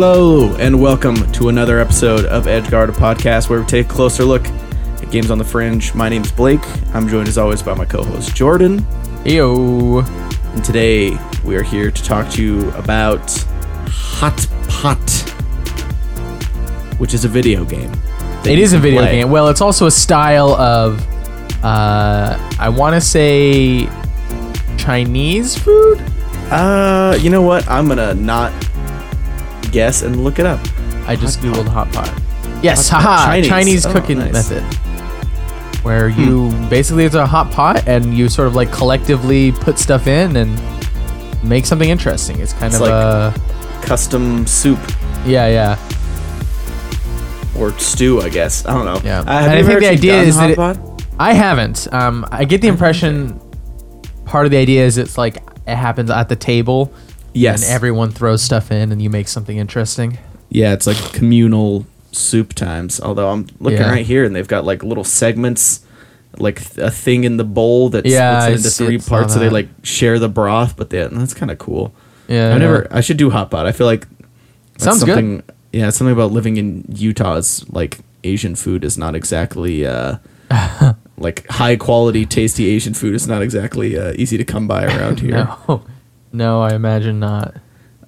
Hello, and welcome to another episode of Edgeguard, a podcast where we take a closer look at games on the fringe. My name's Blake. I'm joined as always by my co host Jordan. Yo. And today we are here to talk to you about Hot Pot, which is a video game. It is a video play. game. Well, it's also a style of, uh, I want to say Chinese food. Uh, you know what? I'm gonna not guess and look it up. I just Hot pot. googled hot pot. Yes, Hot pot. haha, Chinese. Chinese, Oh, cooking nice. method. Where you basically it's a hot pot and you sort of like collectively put stuff in and make something interesting. It's kind It's of like- a Custom soup yeah, yeah. or stew, I guess. I don't know. Yeah. Uh, I think the idea is that Hot it- Pot? I haven't. Um, I get the impression part of the idea is it's like it happens at the table. Yes. And everyone throws stuff in and you make something interesting. Yeah, it's like communal soup times. Although I'm looking Yeah. right here and they've got like little segments, like th- a thing in the bowl that Yeah, splits I it into see- three saw parts, so they that. like share the broth. But they, that's kind of cool. Yeah. I never. I should do hot pot. I feel like that's Sounds good. something. Yeah, something about living in Utah is like Asian food is not exactly. uh like high quality, tasty Asian food is not exactly uh, easy to come by around here. No. No, I imagine not.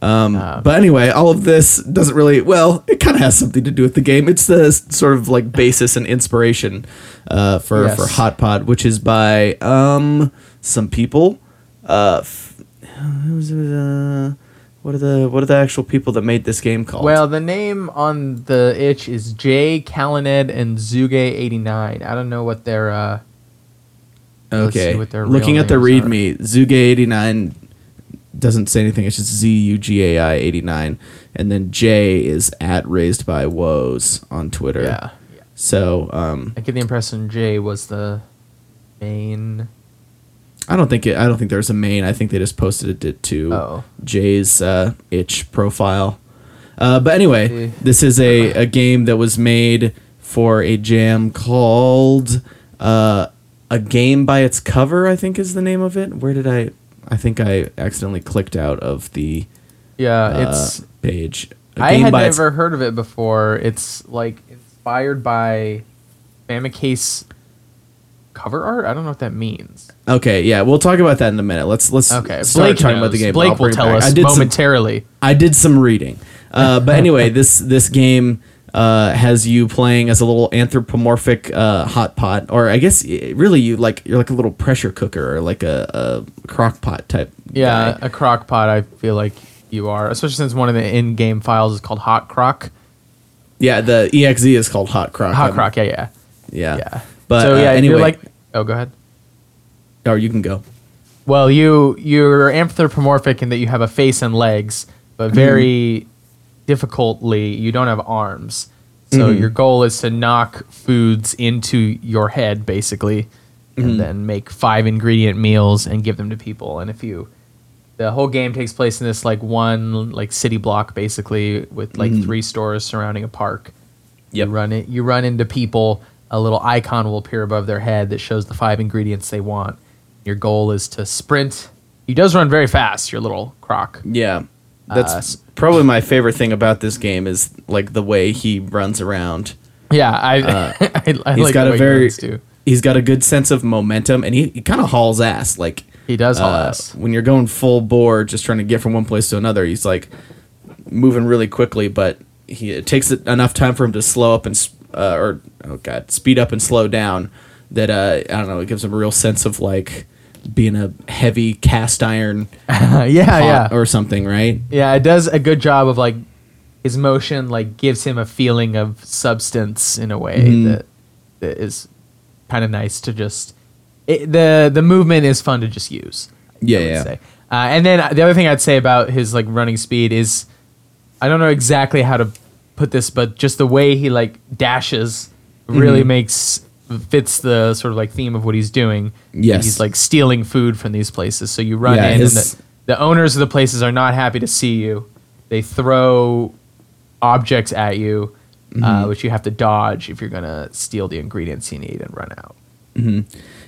Um, Uh, but anyway, all of this doesn't really. Well, it kind of has something to do with the game. It's the sort of like basis and inspiration uh, for Yes. for Hot Pot, which is by um some people. Uh, f- uh, what are the what are the actual people that made this game called? Well, the name on the itch is Jay Calined and Zugai89. I don't know what their uh okay. what their Looking at the. README, Zugai eighty nine doesn't say anything. It's just Z U G A I eighty nine, and then J is at raised by woes on Twitter. Yeah. So um, I get the impression Jay was the main I don't think it. I don't think there's a main. I think they just posted it to Oh. Jay's uh, itch profile. Uh, but anyway, this is a, a game that was made for a jam called uh, "A Game by Its Cover." I think is the name of it. Where did I? I think I accidentally clicked out of the Yeah, uh, it's page. I had by Its- never heard of it before. It's like inspired by Famicase cover art. I don't know what that means. Okay, yeah, we'll talk about that in a minute. Let's let's Okay, start Blake talking knows. about the game. Blake I'll will tell back. us I did some- momentarily. I did some reading. Uh, but anyway, this this game uh, has you playing as a little anthropomorphic uh, hot pot, or I guess really you like you're like a little pressure cooker or like a, a crock pot type. Yeah, guy. a crock pot. I feel like you are, especially since one of the in-game files is called Hot Crock. yeah. The exe is called hot crock. Hot Um, Crock. Yeah, yeah, Yeah, yeah. But so uh, yeah, anyway, you're like. Oh, go ahead. or you can go. Well, you you're anthropomorphic in that you have a face and legs, but very difficultly you don't have arms. So Mhm. your goal is to knock foods into your head basically and then make five ingredient meals and give them to people. And if you the whole game takes place in this like one like city block basically with like Mhm. three stores surrounding a park. Yep. You run it you run into people, a little icon will appear above their head that shows the five ingredients they want. Your goal is to sprint. He does run very fast, your little croc. Yeah, that's Uh, probably my favorite thing about this game is like the way he runs around. Yeah, I Uh, I, I He's like got the a way he very too. he's got a good sense of momentum, and he, he kind of hauls ass. Like He does haul uh, ass. when you're going full bore, just trying to get from one place to another. He's like moving really quickly, but he it takes it enough time for him to slow up and uh, or oh god, speed up and slow down. That uh, I don't know. It gives him a real sense of like being a heavy cast iron yeah, yeah. or something, right? Yeah, it does a good job of like his motion like gives him a feeling of substance in a way Mhm. that that is kind of nice to just it, the the movement is fun to just use. Yeah, yeah. Uh, and then the other thing I'd say about his like running speed is I don't know exactly how to put this, but just the way he like dashes really Mhm. makes fits the sort of like theme of what he's doing. Yes. he's like stealing food from these places. So you run Yeah, in, his- and the, the owners of the places are not happy to see you. They throw objects at you, Mm-hmm. uh, which you have to dodge if you're gonna steal the ingredients you need and run out.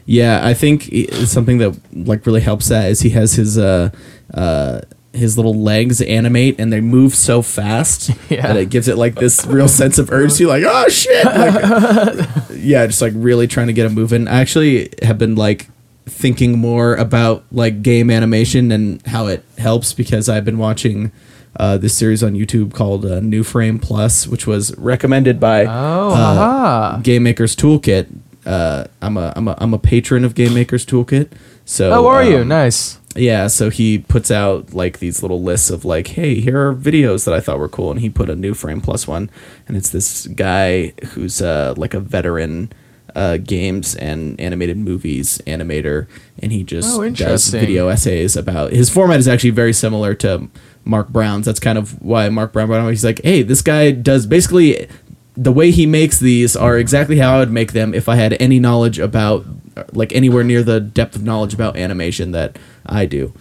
Yeah, I think something that like really helps that is he has his uh uh his little legs animate and they move so fast Yeah. that it gives it like this real sense of urgency like oh shit like, yeah just like really trying to get him moving i actually have been like thinking more about like game animation and how it helps because i've been watching uh, this series on youtube called uh, new frame plus which was recommended by Oh, uh, game makers toolkit uh, i'm a i'm a i'm a patron of game makers toolkit so Oh, are you? um, Nice. Yeah, so he puts out like these little lists of like, hey, here are videos that I thought were cool, and he put a new frame plus one, and it's this guy who's uh, like a veteran uh, games and animated movies animator, and he just Oh, does video essays about his format is actually very similar to Mark Brown's. That's kind of why Mark Brown. Brown he's like, hey, this guy does basically the way he makes these are exactly how I would make them if I had any knowledge about like anywhere near the depth of knowledge about animation that I do.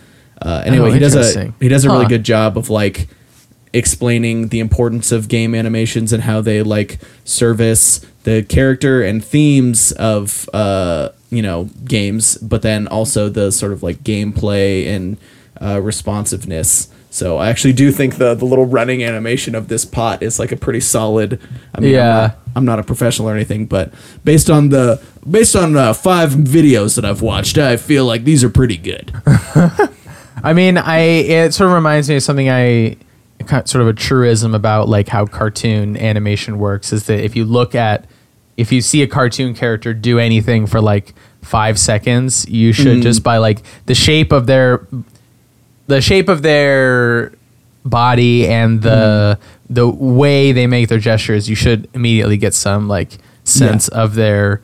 Uh, anyway, Oh, he does a he does a really Huh. good job of like explaining the importance of game animations and how they like service the character and themes of uh you know games but then also the sort of like gameplay and uh, responsiveness so i actually do think the the little running animation of this pot is like a pretty solid i mean I'm Yeah. not- I'm not a professional or anything, but based on the based on uh, five videos that I've watched, I feel like these are pretty good. I mean, I it sort of reminds me of something I sort of a truism about like how cartoon animation works is that if you look at if you see a cartoon character do anything for like 5 seconds, you should Mm. just by like the shape of their the shape of their body and the Mm. the way they make their gestures, you should immediately get some like sense of their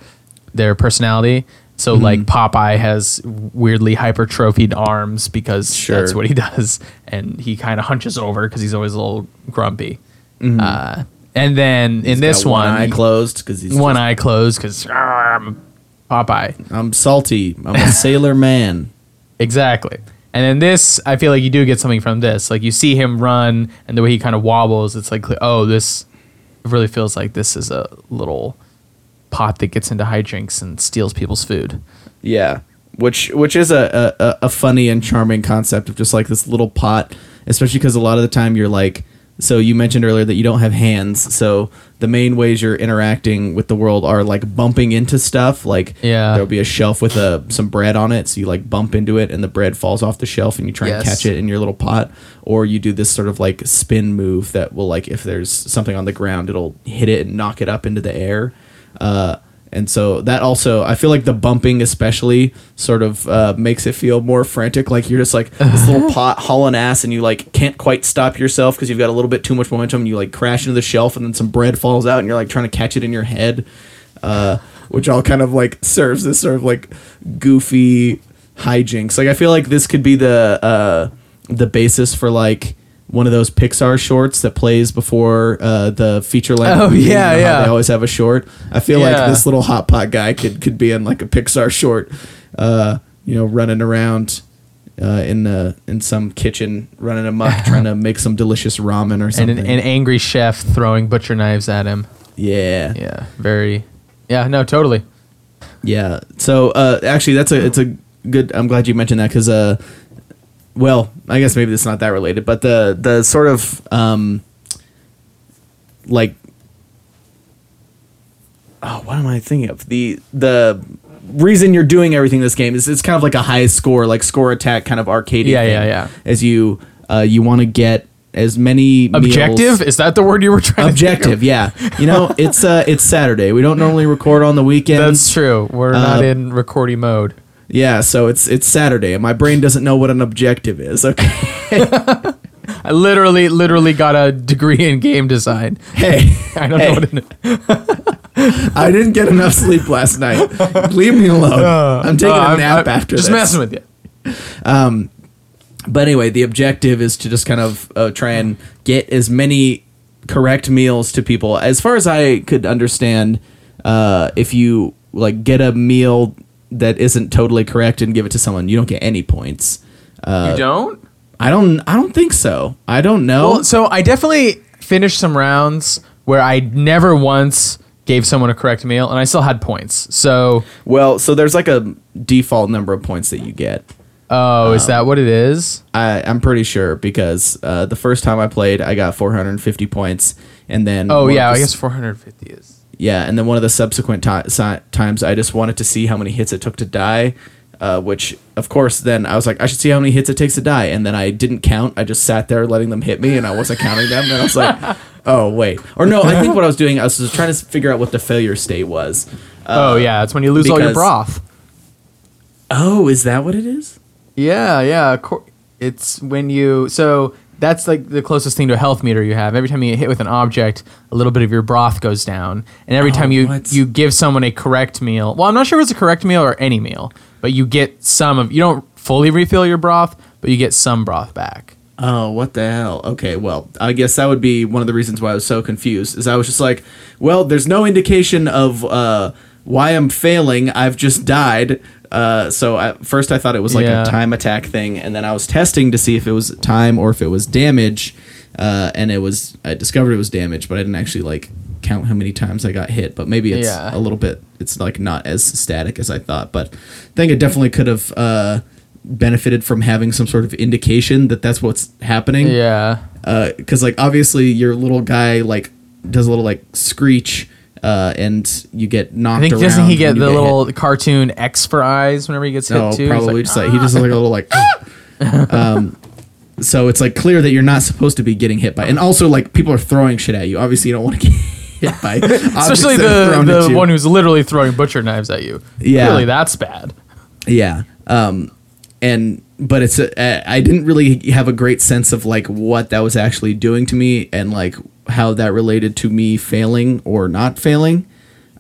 their personality. So Mm-hmm. like Popeye has weirdly hypertrophied arms because Sure. that's what he does, and he kind of hunches over because he's always a little grumpy. Uh, and then in Mm-hmm. This got one, eye closed because he's one just- eye closed because I'm Popeye. I'm salty. I'm a sailor man. Exactly. And then this, I feel like you do get something from this. Like you see him run and the way he kind of wobbles, it's like, oh, this really feels like this is a little pot that gets into hijinks and steals people's food. Yeah, which which is a, a a funny and charming concept of just like this little pot, especially because a lot of the time you're like, so you mentioned earlier that you don't have hands, so the main ways you're interacting with the world are like bumping into stuff. Like Yeah. there'll be a shelf with a some bread on it, so you like bump into it and the bread falls off the shelf and you try and catch it in your little pot, or you do this sort of like spin move that will like if there's something on the ground, it'll hit it and knock it up into the air. Uh, and so that also, I feel like the bumping especially sort of uh, makes it feel more frantic. Like you're just like this little pot hauling ass, and you like can't quite stop yourself because you've got a little bit too much momentum. And you like crash into the shelf, and then some bread falls out, and you're like trying to catch it in your head, uh, which all kind of like serves this sort of like goofy hijinks. Like I feel like this could be the uh, the basis for like one of those Pixar shorts that plays before uh, the feature length. Oh, movie. You yeah, know yeah. They always have a short. I feel Yeah. like this little hot pot guy could could be in like a Pixar short. Uh, you know, running around. Uh, in the in some kitchen, running amok, trying to make some delicious ramen or And something. an, an angry chef throwing butcher knives at him. yeah, Yeah, very. Yeah, no, totally. Yeah. So uh, actually, that's a it's a good. I'm glad you mentioned that because uh, well, I guess maybe it's not that related, but the the sort of um, like, oh, what am I thinking of? The the reason you're doing everything in this game is it's kind of like a high score, like score attack kind of arcade. Yeah, yeah, yeah. As you uh, you want to get as many meals- Objective is that the word you were trying? Objective, yeah. You know, it's uh, it's Saturday. We don't normally record on the weekend. That's true. We're not Uh, in recording mode. Yeah, so it's it's Saturday, and my brain doesn't know what an objective is. Okay, I literally, literally got a degree in game design. hey, I don't Hey. know what it I didn't get enough sleep last night. Leave me alone. I'm taking Uh, a I'm- nap I'm after Just this. messing with you. Um, But anyway, the objective is to just kind of uh, try and get as many correct meals to people. As far as I could understand, uh, if you like get a meal that isn't totally correct and give it to someone, you don't get any points. Uh, you don't? I don't. I don't think so. I don't know. Well, so I definitely finished some rounds where I never once gave someone a correct meal, and I still had points. So Well, so there's like a default number of points that you get. Oh, is that what it is? I, I'm pretty sure because uh, the first time I played, I got 450 points, and then oh yeah, I guess 450 is. Yeah, and then one of the subsequent si- times, I just wanted to see how many hits it took to die. Uh, which, of course, then I was like, I should see how many hits it takes to die, and then I didn't count. I just sat there letting them hit me, and I wasn't counting them. And I was like, oh wait, or no, I think what I was doing, I was just trying to figure out what the failure state was. Uh, oh yeah, it's when you lose all your broth. Oh, is that what it is? Yeah, yeah. It's when you so that's like the closest thing to a health meter you have. Every time you get hit with an object, a little bit of your broth goes down, and every Oh, time you what? you give someone a correct meal. Well, I'm not sure if it's a correct meal or any meal, but you get some of. You don't fully refill your broth, but you get some broth back. Oh, what the hell? Okay, well, I guess that would be one of the reasons why I was so confused. Is I was just like, well, there's no indication of uh, why I'm failing. I've just died. Uh, so at first I thought it was like Yeah. a time attack thing, and then I was testing to see if it was time or if it was damage. Uh, and it was I discovered it was damage, but I didn't actually like count how many times I got hit. But maybe it's Yeah. a little bit. It's like not as static as I thought. But I think it definitely could have uh, benefited from having some sort of indication that that's what's happening Yeah. because like obviously your little guy like does a little like screech uh, and you get knocked I think around doesn't he get the hit. little cartoon X for eyes whenever he gets hit no too? Probably like, just like he does like a little like um so it's like clear that you're not supposed to be getting hit by and also like people are throwing shit at you obviously you don't want to get hit by Especially objects that are the, the one who's literally throwing butcher knives at you. Yeah. Really, that's bad. Yeah. Um, and but it's a, I didn't really have a great sense of like what that was actually doing to me and like how that related to me failing or not failing.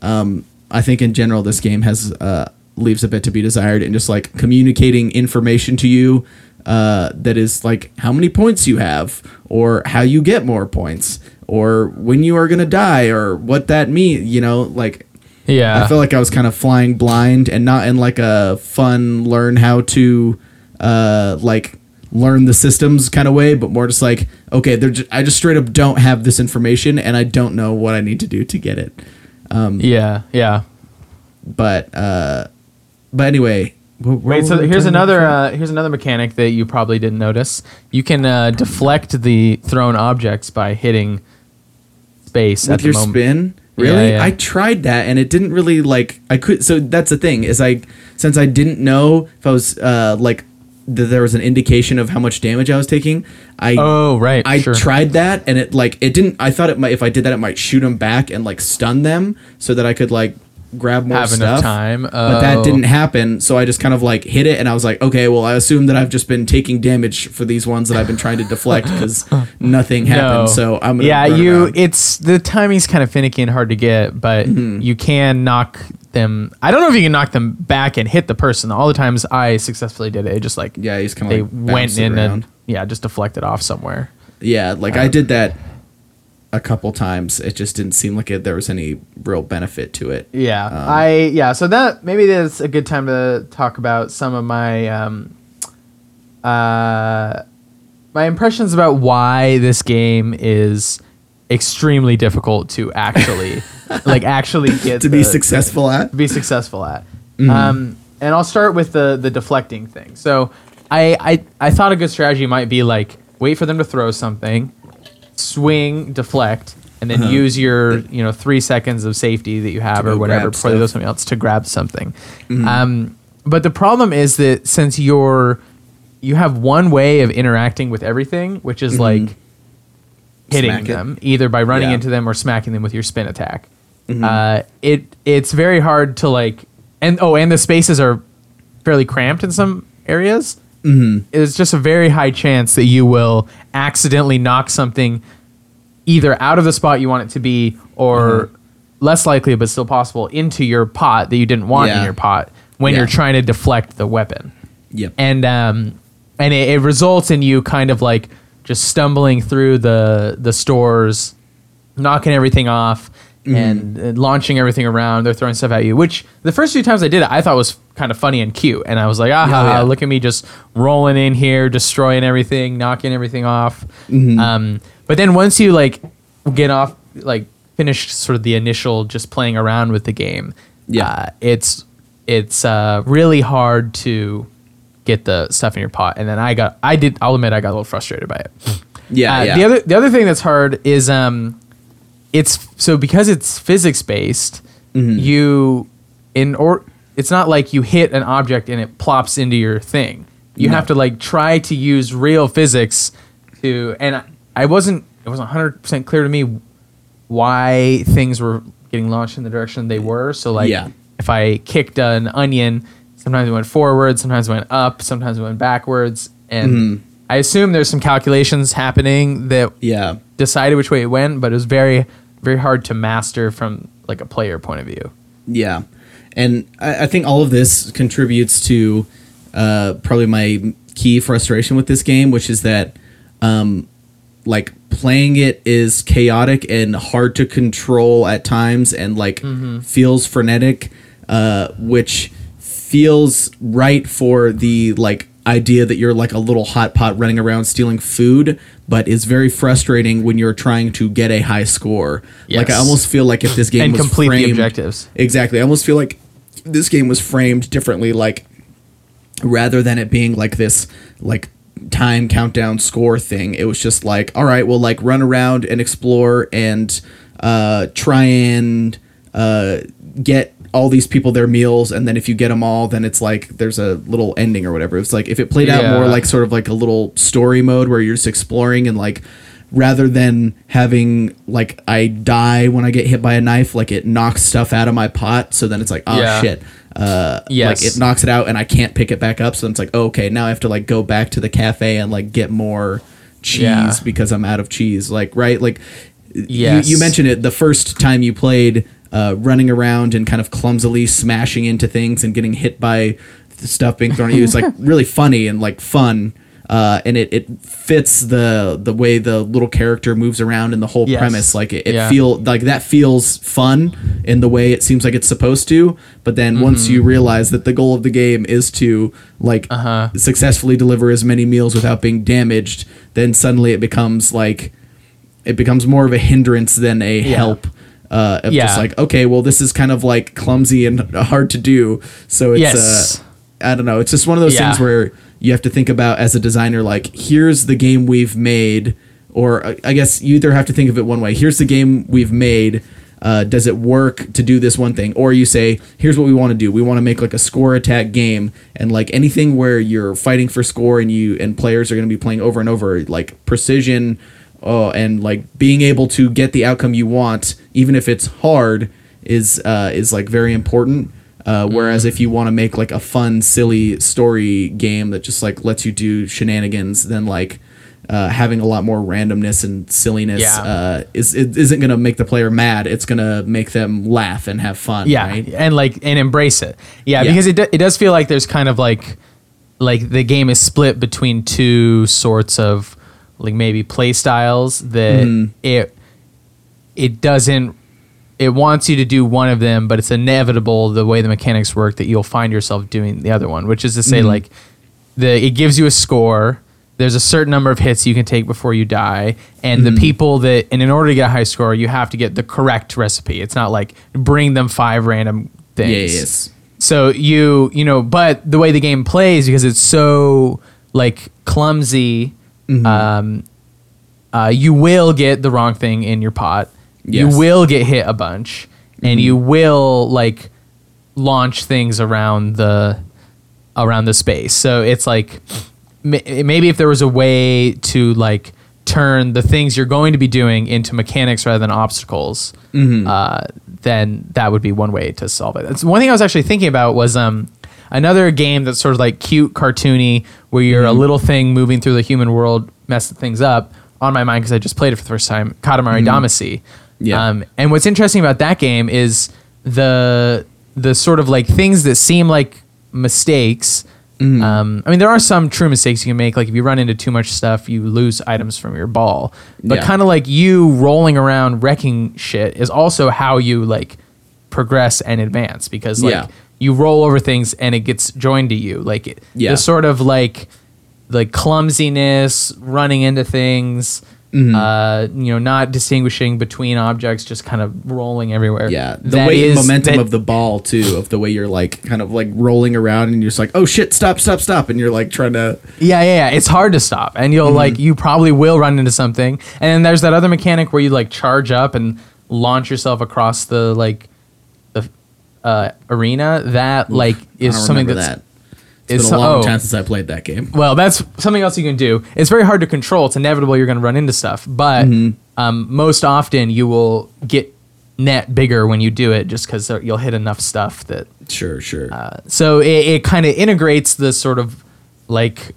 Um, I think in general this game has uh, leaves a bit to be desired and just like communicating information to you uh, that is like how many points you have or how you get more points or when you are gonna die or what that means. You know, like Yeah. I feel like I was kind of flying blind and not in like a fun learn how to uh like learn the systems kind of way, but more just like okay, they're just, I just straight up don't have this information and I don't know what I need to do to get it. yeah. Yeah. But uh but anyway, wh- where Wait, so here's another uh, here's another mechanic that you probably didn't notice. You can uh, deflect the thrown objects by hitting space at with your moment. spin. Yeah, Really? yeah. I tried that and it didn't really like I could so that's the thing is I since I didn't know if I was uh like that there was an indication of how much damage I was taking, I Oh right, I sure. tried that and it like it didn't. I thought it might if I did that it might shoot them back and like stun them so that I could like grab more Have stuff. enough time. but that Oh. didn't happen. So I just kind of like hit it and I was like, okay, well I assume that I've just been taking damage for these ones that I've been trying to deflect because nothing happened. So I'm yeah, you. around. It's the timing's kind of finicky and hard to get, but Mm-hmm. you can knock them. I don't know if you can knock them back and hit the person. All the times I successfully did it, it just like yeah, he's kind they of like went in around. and yeah, just deflected off somewhere. Yeah, like I did that a couple times. It just didn't seem like it, there was any real benefit to it. Yeah, Um, I yeah. So that maybe that's a good time to talk about some of my um, uh, my impressions about why this game is extremely difficult to actually like actually get To be the- successful at. be successful at. Mm-hmm. Um, and I'll start with the the deflecting thing. So I, I I thought a good strategy might be like wait for them to throw something, swing, deflect, and then Uh-huh. use your you know three seconds of safety that you have To or whatever before they do something else to grab something. Mm-hmm. Um, but the problem is that since you're you have one way of interacting with everything, which is like hitting Mm-hmm. Smack it. them either by running Yeah. into them or smacking them with your spin attack. Mm-hmm. Uh, it it's very hard to like and oh and the spaces are fairly cramped in some areas. Mm-hmm. It's just a very high chance that you will accidentally knock something either out of the spot you want it to be or Mm-hmm. less likely but still possible into your pot that you didn't want in your pot when Yeah. you're trying to deflect the weapon Yep. and um and it, it results in you kind of like just stumbling through the the stores knocking everything off Mm-hmm. and, and launching everything around they're throwing stuff at you which the first few times i did it i thought was kind of funny and cute and i was like ah Oh, yeah. look at me just rolling in here destroying everything knocking everything off Mm-hmm. um but then once you like get off like finish sort of the initial just playing around with the game Yeah. uh, it's it's uh, really hard to get the stuff in your pot. And then I got, I did, I'll admit, I got a little frustrated by it. Yeah, Uh, yeah. The other the other thing that's hard is um, it's so because it's physics based. Mm-hmm. You in or it's not like you hit an object and it plops into your thing. You No. have to like try to use real physics to. And I, I wasn't it wasn't hundred percent clear to me why things were getting launched in the direction they were. So like Yeah. if I kicked an onion, sometimes it went forward, sometimes it went up, sometimes it went backwards, and Mm-hmm. I assume there's some calculations happening that yeah. decided which way it went, but it was very very hard to master from like a player point of view. Yeah, and I, I think all of this contributes to uh, probably my key frustration with this game, which is that um, like playing it is chaotic and hard to control at times, and like feels frenetic, uh, which feels right for the like idea that you're like a little hot pot running around stealing food but is very frustrating when you're trying to get a high score like i almost feel like if this game And was complete the objectives. Exactly. I almost feel like this game was framed differently, like rather than it being like this like time countdown score thing. It was just like, all right, we'll like run around and explore and uh, try and uh, get all these people their meals, and then if you get them all, then it's like there's a little ending or whatever. It's like if it played out more like sort of like a little story mode where you're just exploring and like rather than having like I die when I get hit by a knife, like it knocks stuff out of my pot. So then it's like, oh Yeah. shit. Uh, Yes. like it knocks it out and I can't pick it back up. So then it's like, oh, okay, now I have to like go back to the cafe and like get more cheese Yeah. because I'm out of cheese. Like, right? Like, Yes. you, you mentioned it the first time you played, uh, running around and kind of clumsily smashing into things and getting hit by the stuff being thrown at you. It's like really funny and like fun. Uh, and it, it fits the the way the little character moves around and the whole Yes. premise. Like it, it Yeah. feel like that feels fun in the way it seems like it's supposed to. But then once you realize that the goal of the game is to like Mm-hmm. Uh-huh. successfully deliver as many meals without being damaged, then suddenly it becomes like it becomes more of a hindrance than a help. Uh, of just like okay, well, this is kind of like clumsy and hard to do. So it's Yes. uh, I don't know. It's just one of those Yeah. things where you have to think about as a designer, like here's the game we've made, or uh, I guess you either have to think of it one way. Here's the game we've made. Uh, does it work to do this one thing? Or you say, here's what we want to do. We want to make like a score attack game, and like anything where you're fighting for score and you and players are going to be playing over and over, like precision, uh, and like being able to get the outcome you want, even if it's hard, is uh, is like very important. Uh, whereas if you want to make like a fun, silly story game that just like lets you do shenanigans, then like uh, having a lot more randomness and silliness Yeah. uh, is it isn't gonna make the player mad. It's gonna make them laugh and have fun. Yeah, right? and like and embrace it. Yeah, Yeah. because it do- it does feel like there's kind of like like the game is split between two sorts of like maybe play styles that Mm-hmm. it it doesn't it wants you to do one of them, but it's inevitable the way the mechanics work that you'll find yourself doing the other one, which is to say Mm-hmm. like the it gives you a score. There's a certain number of hits you can take before you die, and Mm-hmm. the people that and in order to get a high score, you have to get the correct recipe. It's not like bring them five random Yeah, things. yes. So you you know, but the way the game plays because it's so like clumsy, Mm-hmm. um, uh, you will get the wrong thing in your pot. Yes. Mm-hmm. You will get hit a bunch, and you will like launch things around the around the space. So it's like ma- maybe if there was a way to like turn the things you're going to be doing into mechanics rather than obstacles, Mm-hmm. uh, then that would be one way to solve it. That's one thing I was actually thinking about was um, another game that's sort of like cute, cartoony, where you're Mm-hmm. a little thing moving through the human world, messing things up. On my mind because I just played it for the first time, Katamari Damacy. Yeah. Um, and what's interesting about that game is the the sort of like things that seem like mistakes. Mm-hmm. Um, I mean, there are some true mistakes you can make. Like if you run into too much stuff, you lose items from your ball. But Yeah. kind of like you rolling around wrecking shit is also how you like progress and advance because like Yeah. you roll over things and it gets joined to you. Like it- Yeah. the sort of like like clumsiness, running into things. Uh, you know, not distinguishing between objects, just kind of rolling everywhere. Yeah, the That and is- momentum that- of the ball too, of the way you're like kind of like rolling around, and you're just like, oh shit, stop, stop, stop, and you're like trying to. Yeah, yeah, yeah. It's hard to stop, and you'll like you probably will run into something. And then there's that other mechanic where you like charge up and launch yourself across the like the uh, arena. That like is something that's that. It's is been a long oh. time since I played that game. well, that's something else you can do. It's very hard to control. It's inevitable you're going to run into stuff, but Mm-hmm. um, most often you will get net bigger when you do it, just because you'll hit enough stuff that Sure, sure. Uh, so it, it kind of integrates the sort of like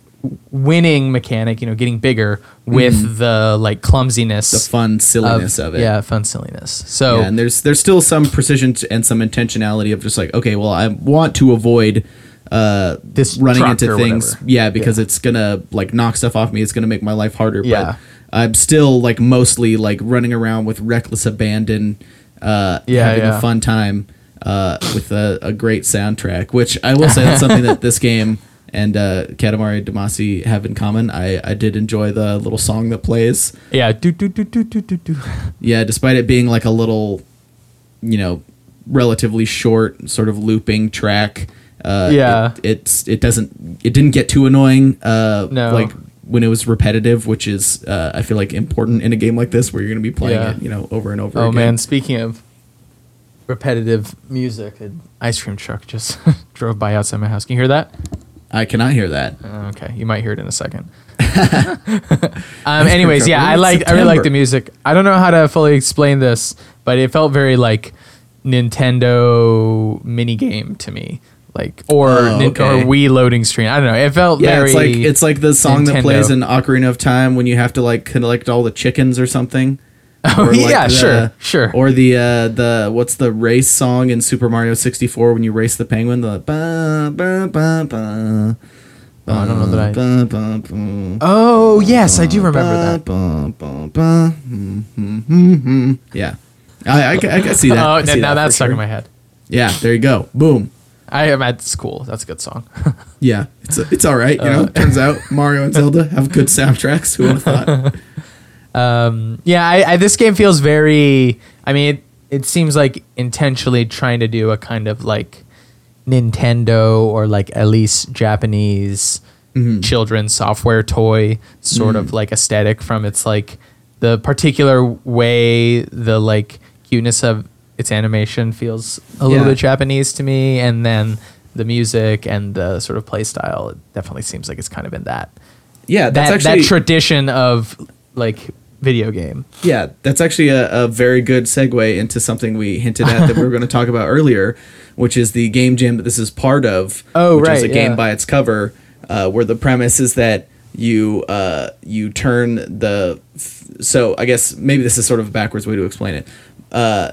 winning mechanic, you know, getting bigger with the like clumsiness, the fun silliness of, it. Yeah, fun silliness. So Yeah, and there's there's still some precision and some intentionality of just like okay, well, I want to avoid uh This running into things. whatever. Yeah, because it's gonna like knock stuff off me. It's gonna make my life harder. Yeah. But I'm still like mostly like running around with reckless abandon, uh, Yeah, having yeah. a fun time uh, with a, a great soundtrack. Which I will say that's something that this game and uh, Katamari Damacy have in common. I I did enjoy the little song that plays. yeah, do do do do do do do. Yeah, despite it being like a little, you know, relatively short sort of looping track. Uh, Yeah. it, it's it doesn't it didn't get too annoying. Uh, No. like when it was repetitive, which is uh, I feel like important in a game like this where you're gonna be playing Yeah. it, you know, over and over. Oh again. man, speaking of repetitive music, an ice cream truck just drove by outside my house. Can you hear that? I cannot hear that. Uh, Okay, you might hear it in a second. um, anyways, yeah, I like I really like the music. I don't know how to fully explain this, but it felt very like Nintendo mini game to me, like or Oh, Nin- okay. or Wii loading screen. I don't know. It felt Yeah, very it's like it's like the song that plays in Ocarina of Time when you have to like collect all the chickens or something. Oh, Or, like, yeah, the- sure, sure. Or the uh, the what's the race song in Super Mario 64 when you race the penguin? The ba, ba, ba, ba, Oh, I don't know that I- ba, ba, ba, oh yes, I do remember that. hmm, hmm, hmm. Yeah, I, I, I can see that. Oh, I see now that that's stuck sure. in my head. Yeah, there you go. Boom. I am at school. That's a good song. Yeah, it's it's all right. You know, Uh. turns out Mario and Zelda have good soundtracks. Who would have thought? Um, yeah, I, I, this game feels very. I mean, it, it seems like intentionally trying to do a kind of like Nintendo or like at least Japanese children's software toy sort of like aesthetic from its like the particular way the like cuteness of its animation feels a little Yeah. bit Japanese to me, and then the music and the sort of play style it definitely seems like it's kind of in that Yeah, that's that actually that tradition of like video game. Yeah, that's actually a, a very good segue into something we hinted at that we were going to talk about earlier, which is the game jam that this is part of. Oh, which is right, a game yeah. by its cover, uh, where the premise is that you uh, you turn the. f- So I guess maybe this is sort of a backwards way to explain it. Uh,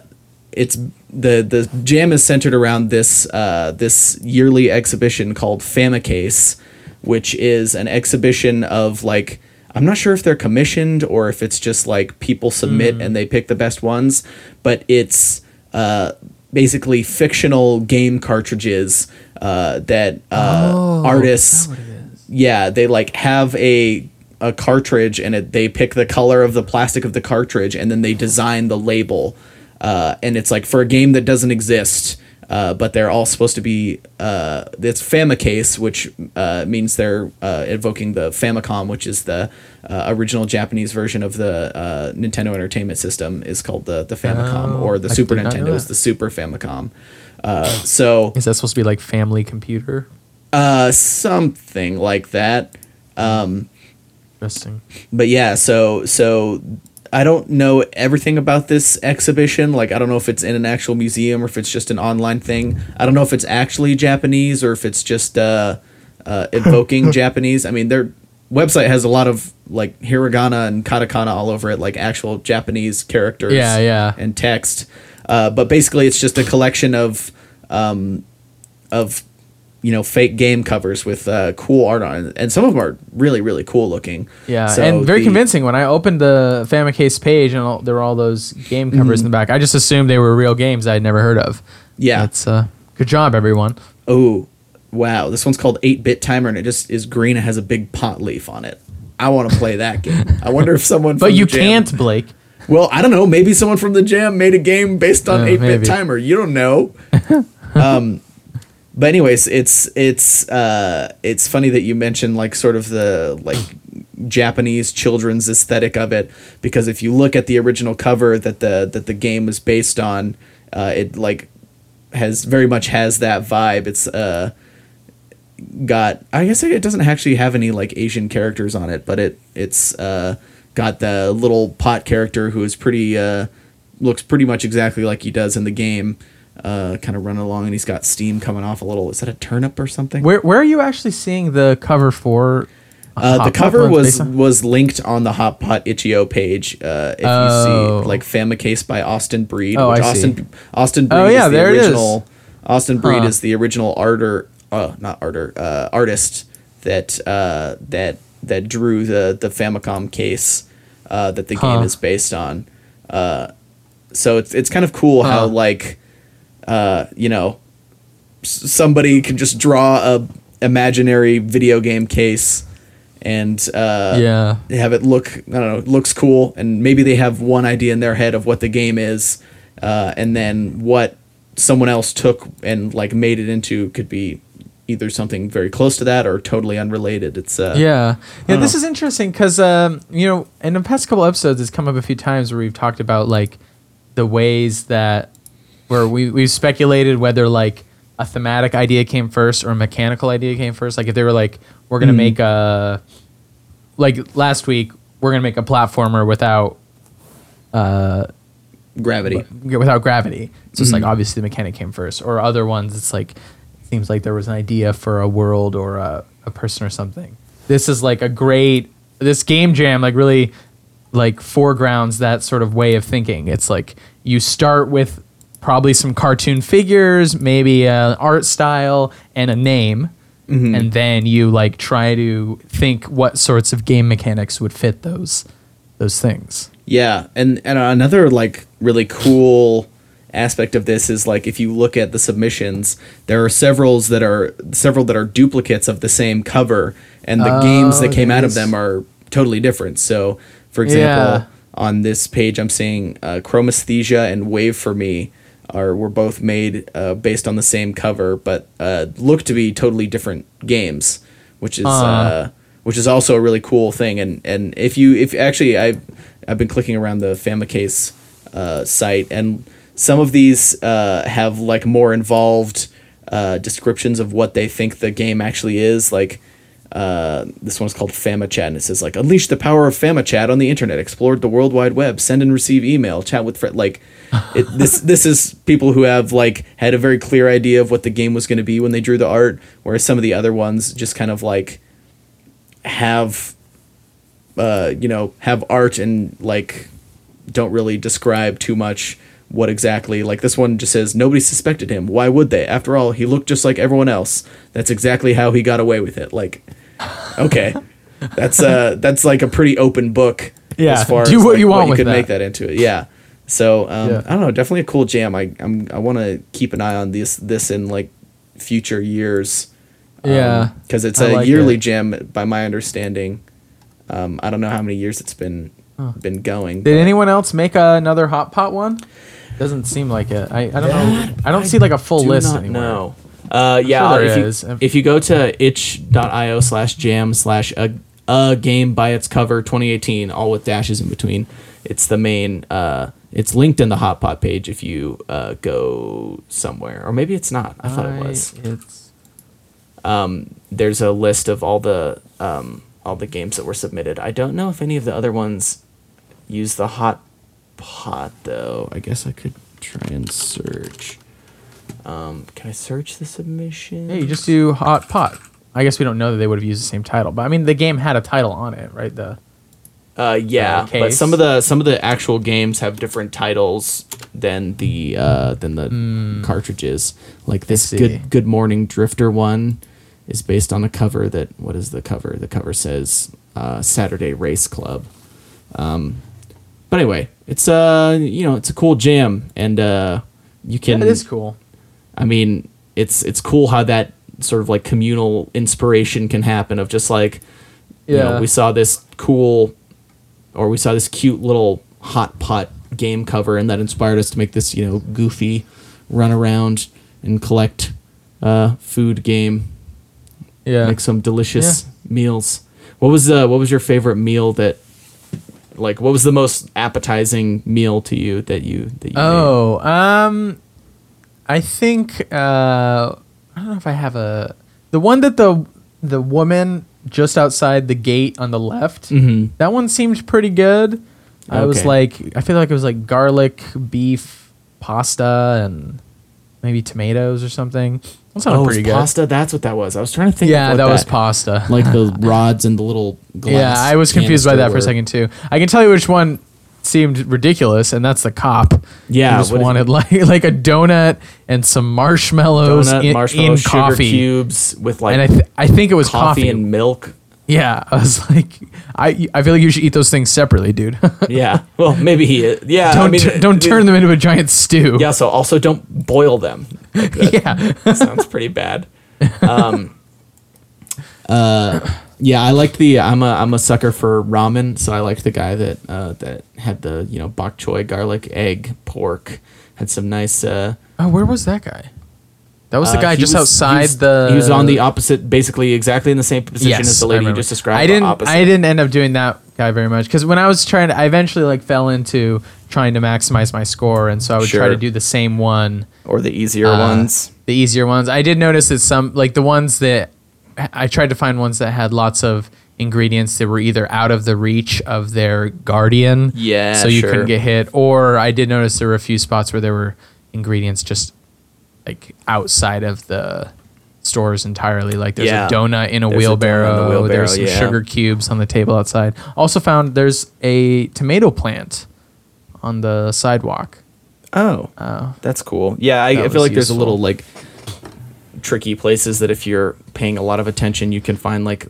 it's the the jam is centered around this uh, this yearly exhibition called Famicase, which is an exhibition of like I'm not sure if they're commissioned or if it's just like people submit and they pick the best ones, but it's uh, basically fictional game cartridges uh, that uh, artists yeah they like have a a cartridge and it, they pick the color of the plastic of the cartridge and then they design the label uh, and it's like for a game that doesn't exist uh, but they're all supposed to be uh, it's Famicase, which uh, means they're uh, invoking the Famicom, which is the uh, original Japanese version of the uh, Nintendo Entertainment System, is called the the Famicom, Oh, or the I Super did not know Nintendo is the Super Famicom. Uh, so Is that supposed to be like family computer? uh, something like that. Interesting. but yeah, so so I don't know everything about this exhibition. Like I don't know if it's in an actual museum or if it's just an online thing. I don't know if it's actually Japanese or if it's just uh, uh, invoking Japanese. I mean, their website has a lot of like hiragana and katakana all over it, like actual Japanese characters. Yeah, yeah. and text. Uh, but basically, it's just a collection of um, of you know fake game covers with uh, cool art on and some of them are really really cool looking. Yeah, So and very the- convincing. When I opened the Famicase page and all, there were all those game covers in the back, I just assumed they were real games I had never heard of. Mm-hmm. Yeah. That's uh, good job, everyone. Oh, wow! This one's called Eight Bit Timer, and it just is green. It has a big pot leaf on it. I want to play that game. I wonder if someone. But you Jam- can't, Blake. Well, I don't know. Maybe someone from the Jam made a game based on Uh, eight bit timer. You don't know. um, but anyways, it's it's uh, it's funny that you mentioned like sort of the like Japanese children's aesthetic of it because if you look at the original cover that the that the game was based on, uh, it like has very much has that vibe. It's uh got I guess it doesn't actually have any like Asian characters on it, but it it's uh got the little pot character who is pretty uh looks pretty much exactly like he does in the game. Uh, kind of running along, and he's got steam coming off a little. Is that a turnip or something? Where where are you actually seeing the cover for? Uh, the cover was was linked on the Hot Pot itch.io page. Uh, if Oh. you see like Famicase by Austin Breed, Oh, which I see. Austin Austin Breed Oh, yeah, is the there it is. original. Austin Breed Huh. is the original arter, uh, not arter, uh, artist that uh, that that drew the the Famicom case uh, that the game is based on. Uh, so it's it's kind of cool how Huh. like uh, you know somebody can just draw a imaginary video game case and uh, Yeah. have it look I don't know looks cool and maybe they have one idea in their head of what the game is uh, and then what someone else took and like made it into could be either something very close to that or totally unrelated it's uh Yeah, yeah. This know. is interesting because um, you know, in the past couple episodes, it's come up a few times where we've talked about like the ways that where we we've speculated whether like a thematic idea came first or a mechanical idea came first. Like if they were like, we're gonna make a like last week, we're gonna make a platformer without uh gravity without gravity. So it's like obviously the mechanic came first. Or other ones, it's like it seems like there was an idea for a world or a, a person or something. This is like a great this game jam like really like foregrounds that sort of way of thinking. It's like you start with probably some cartoon figures, maybe an art style and a name. And then you like try to think what sorts of game mechanics would fit those those things. Yeah, and and another like really cool aspect of this is like if you look at the submissions, there are severals that are several that are duplicates of the same cover, and the games that Oh, came out of them are totally different. So, for example, Yeah. on this page, I'm seeing uh, Chromesthesia and Wave for Me are were both made uh, based on the same cover, but uh, look to be totally different games, which is uh, which is also a really cool thing. And and if you if actually I I've been clicking around the Famicase uh, site, and some of these uh, have like more involved uh, descriptions of what they think the game actually is. Like uh, this one's called FamaChat, and it says like unleash the power of FamaChat on the internet, explore the World Wide Web, send and receive email, chat with friends. Like it, this this is people who have like had a very clear idea of what the game was going to be when they drew the art, whereas some of the other ones just kind of like have uh, you know, have art and like don't really describe too much what exactly. Like this one just says nobody suspected him. Why would they? After all, he looked just like everyone else. That's exactly how he got away with it. Like, okay, that's uh that's like a pretty open book. Yeah, as far do as what like, you want you could that. make that into it. Yeah. So um, Yeah. I don't know. Definitely a cool jam. I I'm, I want to keep an eye on this this in like future years. Yeah. because it's I a like yearly it. jam by my understanding. Um, I don't know how many years it's been been going. Did but- anyone else make another hot pot one? Doesn't seem like it. I, I don't know. I don't see like a full do list not anymore. know. Uh, yeah, sure there if, you, if you go to itch.io slash jam slash a, a game by its cover 2018, all with dashes in between, it's the main, uh, it's linked in the Hotpot page if you uh, go somewhere. Or maybe it's not. I thought it was. It's There's a list of all the um, all the games that were submitted. I don't know if any of the other ones use the Hotpot, though. I guess I could try and search. Um, can I search the submission? hey, you just do hot pot. I guess we don't know that they would have used the same title, but I mean the game had a title on it, right? The Uh, yeah, uh, but some of the some of the actual games have different titles than the uh, than the cartridges. Like this good Good Morning Drifter one is based on a cover that what is the cover? The cover says uh, Saturday Race Club. Um, but anyway, it's uh you know it's a cool jam and uh you can it is cool. I mean, it's it's cool how that sort of like communal inspiration can happen of just like you know, Yeah. we saw this cool, or we saw this cute little hot pot game cover, and that inspired us to make this, you know, goofy run around and collect uh, food game, Yeah. make some delicious meals. What was uh, what was your favorite meal that, like, what was the most appetizing meal to you that you that you made? Oh, um, I think uh, I don't know if I have a the one that the the woman just outside the gate on the left. Mhm. That one seemed pretty good. I was like, I feel like it was like garlic beef pasta and maybe tomatoes or something. That sounded Oh, it was pretty good. pasta. That's what that was. I was trying to think. Yeah, of what that, was pasta. like the rods and the little yeah, I was confused by that for a second too. I can tell you which one seemed ridiculous, and that's the cop. Yeah, He just wanted like like a donut and some marshmallows Donut, in, marshmallow, in sugar coffee. cubes with like and I, th- I think it was coffee, coffee. and milk. Yeah, I was like, I I feel like you should eat those things separately, dude. Yeah. Well, maybe he. Is. Yeah. don't I mean, tu- don't it- turn them into a giant stew. Yeah. So also don't boil them. Like, yeah. sounds pretty bad. Um. Uh. Yeah, I liked the. I'm a I'm a sucker for ramen, so I liked the guy that uh, that had the you know bok choy, garlic, egg, pork. Had some nice. Uh, Oh, where was that guy? That was the uh, guy he just was- outside he was, the. He was on the opposite, basically exactly in the same position as the I lady you remember. just described. I didn't. opposite. I didn't end up doing that guy very much because when I was trying to, I eventually like fell into trying to maximize my score, and so I would try Sure. to do the same one. or the easier uh, ones. the easier ones. I did notice that some like the ones that I tried to find ones that had lots of ingredients that were either out of the reach of their guardian, Yeah, so you sure. couldn't get hit, or I did notice there were a few spots where there were ingredients just like outside of the stores entirely. Like there's Yeah. a donut in a a donut in the wheelbarrow. wheelbarrow, There's some yeah. sugar cubes on the table outside. Also found there's a tomato plant on the sidewalk. Oh, Oh. that's cool. Yeah, I, I feel like there's a little like tricky places that if you're paying a lot of attention, you can find like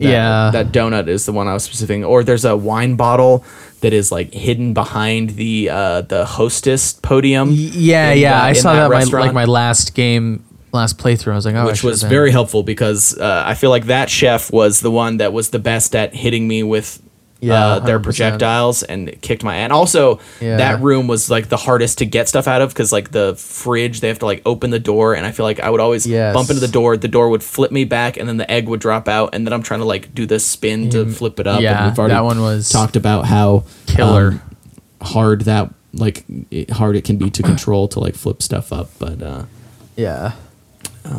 that, Yeah. that donut is the one I was specific. Or there's a wine bottle that is like hidden behind the uh, the hostess podium. Yeah, yeah, the- I saw that, my, like my last game, last playthrough. I was like, oh, which was very helpful because uh, I feel like that chef was the one that was the best at hitting me with Yeah, uh, their 100%. projectiles and kicked my and also Yeah. that room was like the hardest to get stuff out of because like the fridge they have to like open the door and I feel like I would always Yes. bump into the door the door would flip me back and then the egg would drop out and then I'm trying to like do this spin to flip it up yeah, and we've already that one was talked about how killer. um, hard that like it, hard it can be to control to like flip stuff up but uh Yeah.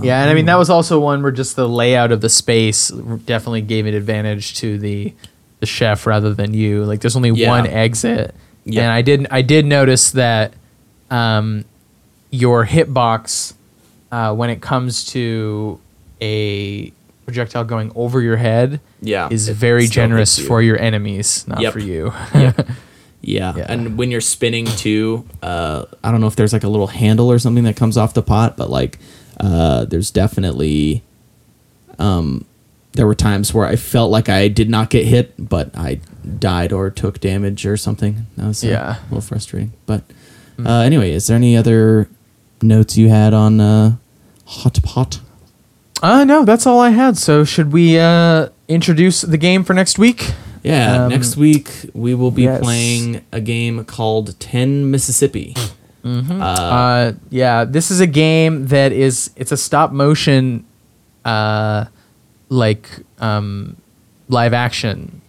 yeah, and I mean that was also one where just the layout of the space definitely gave an advantage to the the chef rather than you. Like there's only Yeah. one exit, Yeah. and I did I did notice that um, your hitbox uh, when it comes to a projectile going over your head Yeah, is very generous you. for your enemies, not Yep. for you. Yeah. Yeah. and when you're spinning too, uh, I don't know if there's like a little handle or something that comes off the pot, but like, uh, there's definitely, um, there were times where I felt like I did not get hit, but I died or took damage or something. That was uh, Yeah. a little frustrating. But uh, anyway, is there any other notes you had on uh, Hot Pot? uh no, that's all I had. So should we uh, introduce the game for next week? Yeah, Um, next week we will be yes. playing a game called Ten Mississippi. Uh, yeah, this is a game that is it's a stop motion, uh, like um, live action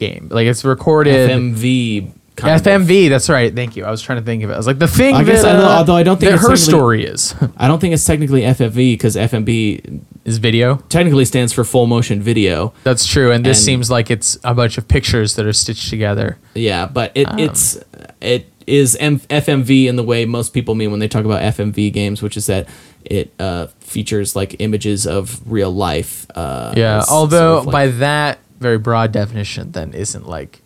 game. Like it's recorded. FMV. Kind of. FMV. That's right. Thank you. I was trying to think of it. I was like the thing. I guess that, I know- uh, although I don't think her story is I don't think it's technically FFV because FMV is video. technically stands for full motion video. That's true. And this And- seems like it's a bunch of pictures that are stitched together. Yeah, but it, Um. it's it is M- FMV in the way most people mean when they talk about FMV games, which is that it uh, features like images of real life. Uh, Yeah. Although sort of, like- by that very broad definition, then isn't like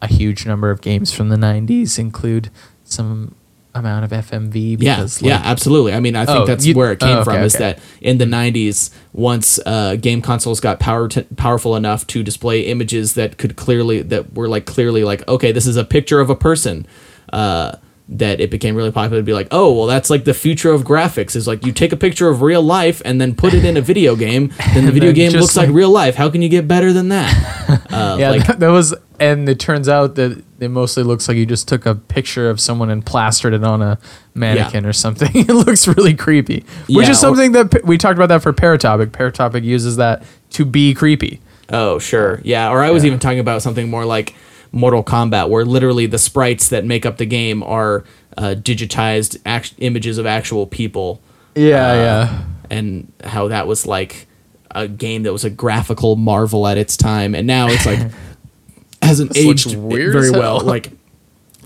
a huge number of games from the '90s include some amount of FMV. yeah, Because, yeah, like, absolutely. I mean, I think Oh, that's you- where it came oh, okay, from. Is that in the '90s, once uh, game consoles got power t- powerful enough to display images that could clearly that were like clearly like okay, this is a picture of a person. Uh, that it became really popular to be like, oh, well, that's like the future of graphics is like you take a picture of real life and then put it in a video game, then the video game looks like, like- real life. How can you get better than that? Uh, Yeah, like, that, that was, and it turns out that it mostly looks like you just took a picture of someone and plastered it on a mannequin or something. it looks really creepy, which Yeah, is or- something that we talked about that for Paratopic. Paratopic uses that to be creepy. Oh, sure. Yeah. Or I was even talking about something more like Mortal Kombat, where literally the sprites that make up the game are uh, digitized act- images of actual people. Yeah, Uh, yeah. And how that was like a game that was a graphical marvel at its time. And now it's like, hasn't aged weird very well. Like,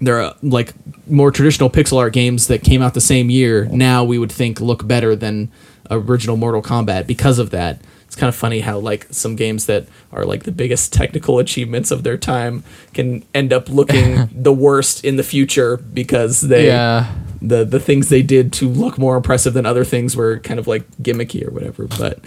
there are like more traditional pixel art games that came out the same year. Now we would think look better than original Mortal Kombat because of that. It's kind of funny how like some games that are like the biggest technical achievements of their time can end up looking the worst in the future because they Yeah. the the things they did to look more impressive than other things were kind of like gimmicky or whatever. But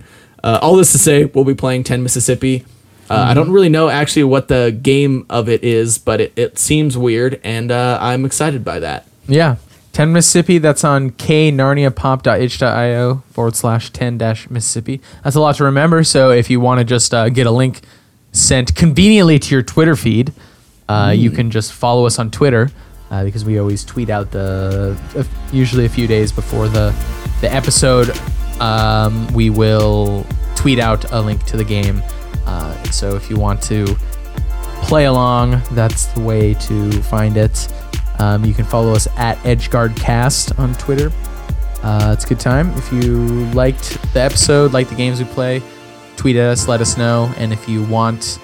uh, all this to say, we'll be playing Ten Mississippi. Uh, I don't really know actually what the game of it is, but it, it seems weird, and uh, I'm excited by that. Yeah. 10 Mississippi, that's on knarniapop.itch.io forward slash 10 dash Mississippi. That's a lot to remember. So if you want to just uh, get a link sent conveniently to your Twitter feed, uh, you can just follow us on Twitter uh, because we always tweet out the, uh, usually a few days before the, the episode. Um, we will tweet out a link to the game. Uh, so if you want to play along. That's the way to find it. Um, you can follow us at EdgeGuardCast on Twitter. Uh, it's a good time. If you liked the episode, like the games we play, tweet at us, let us know. And if you want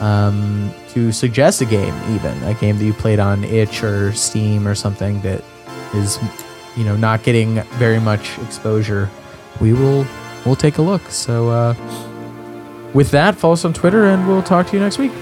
um, to suggest a game, even a game that you played on itch or Steam or something that is, you know, not getting very much exposure, we will we'll take a look. So uh, with that, follow us on Twitter, and we'll talk to you next week.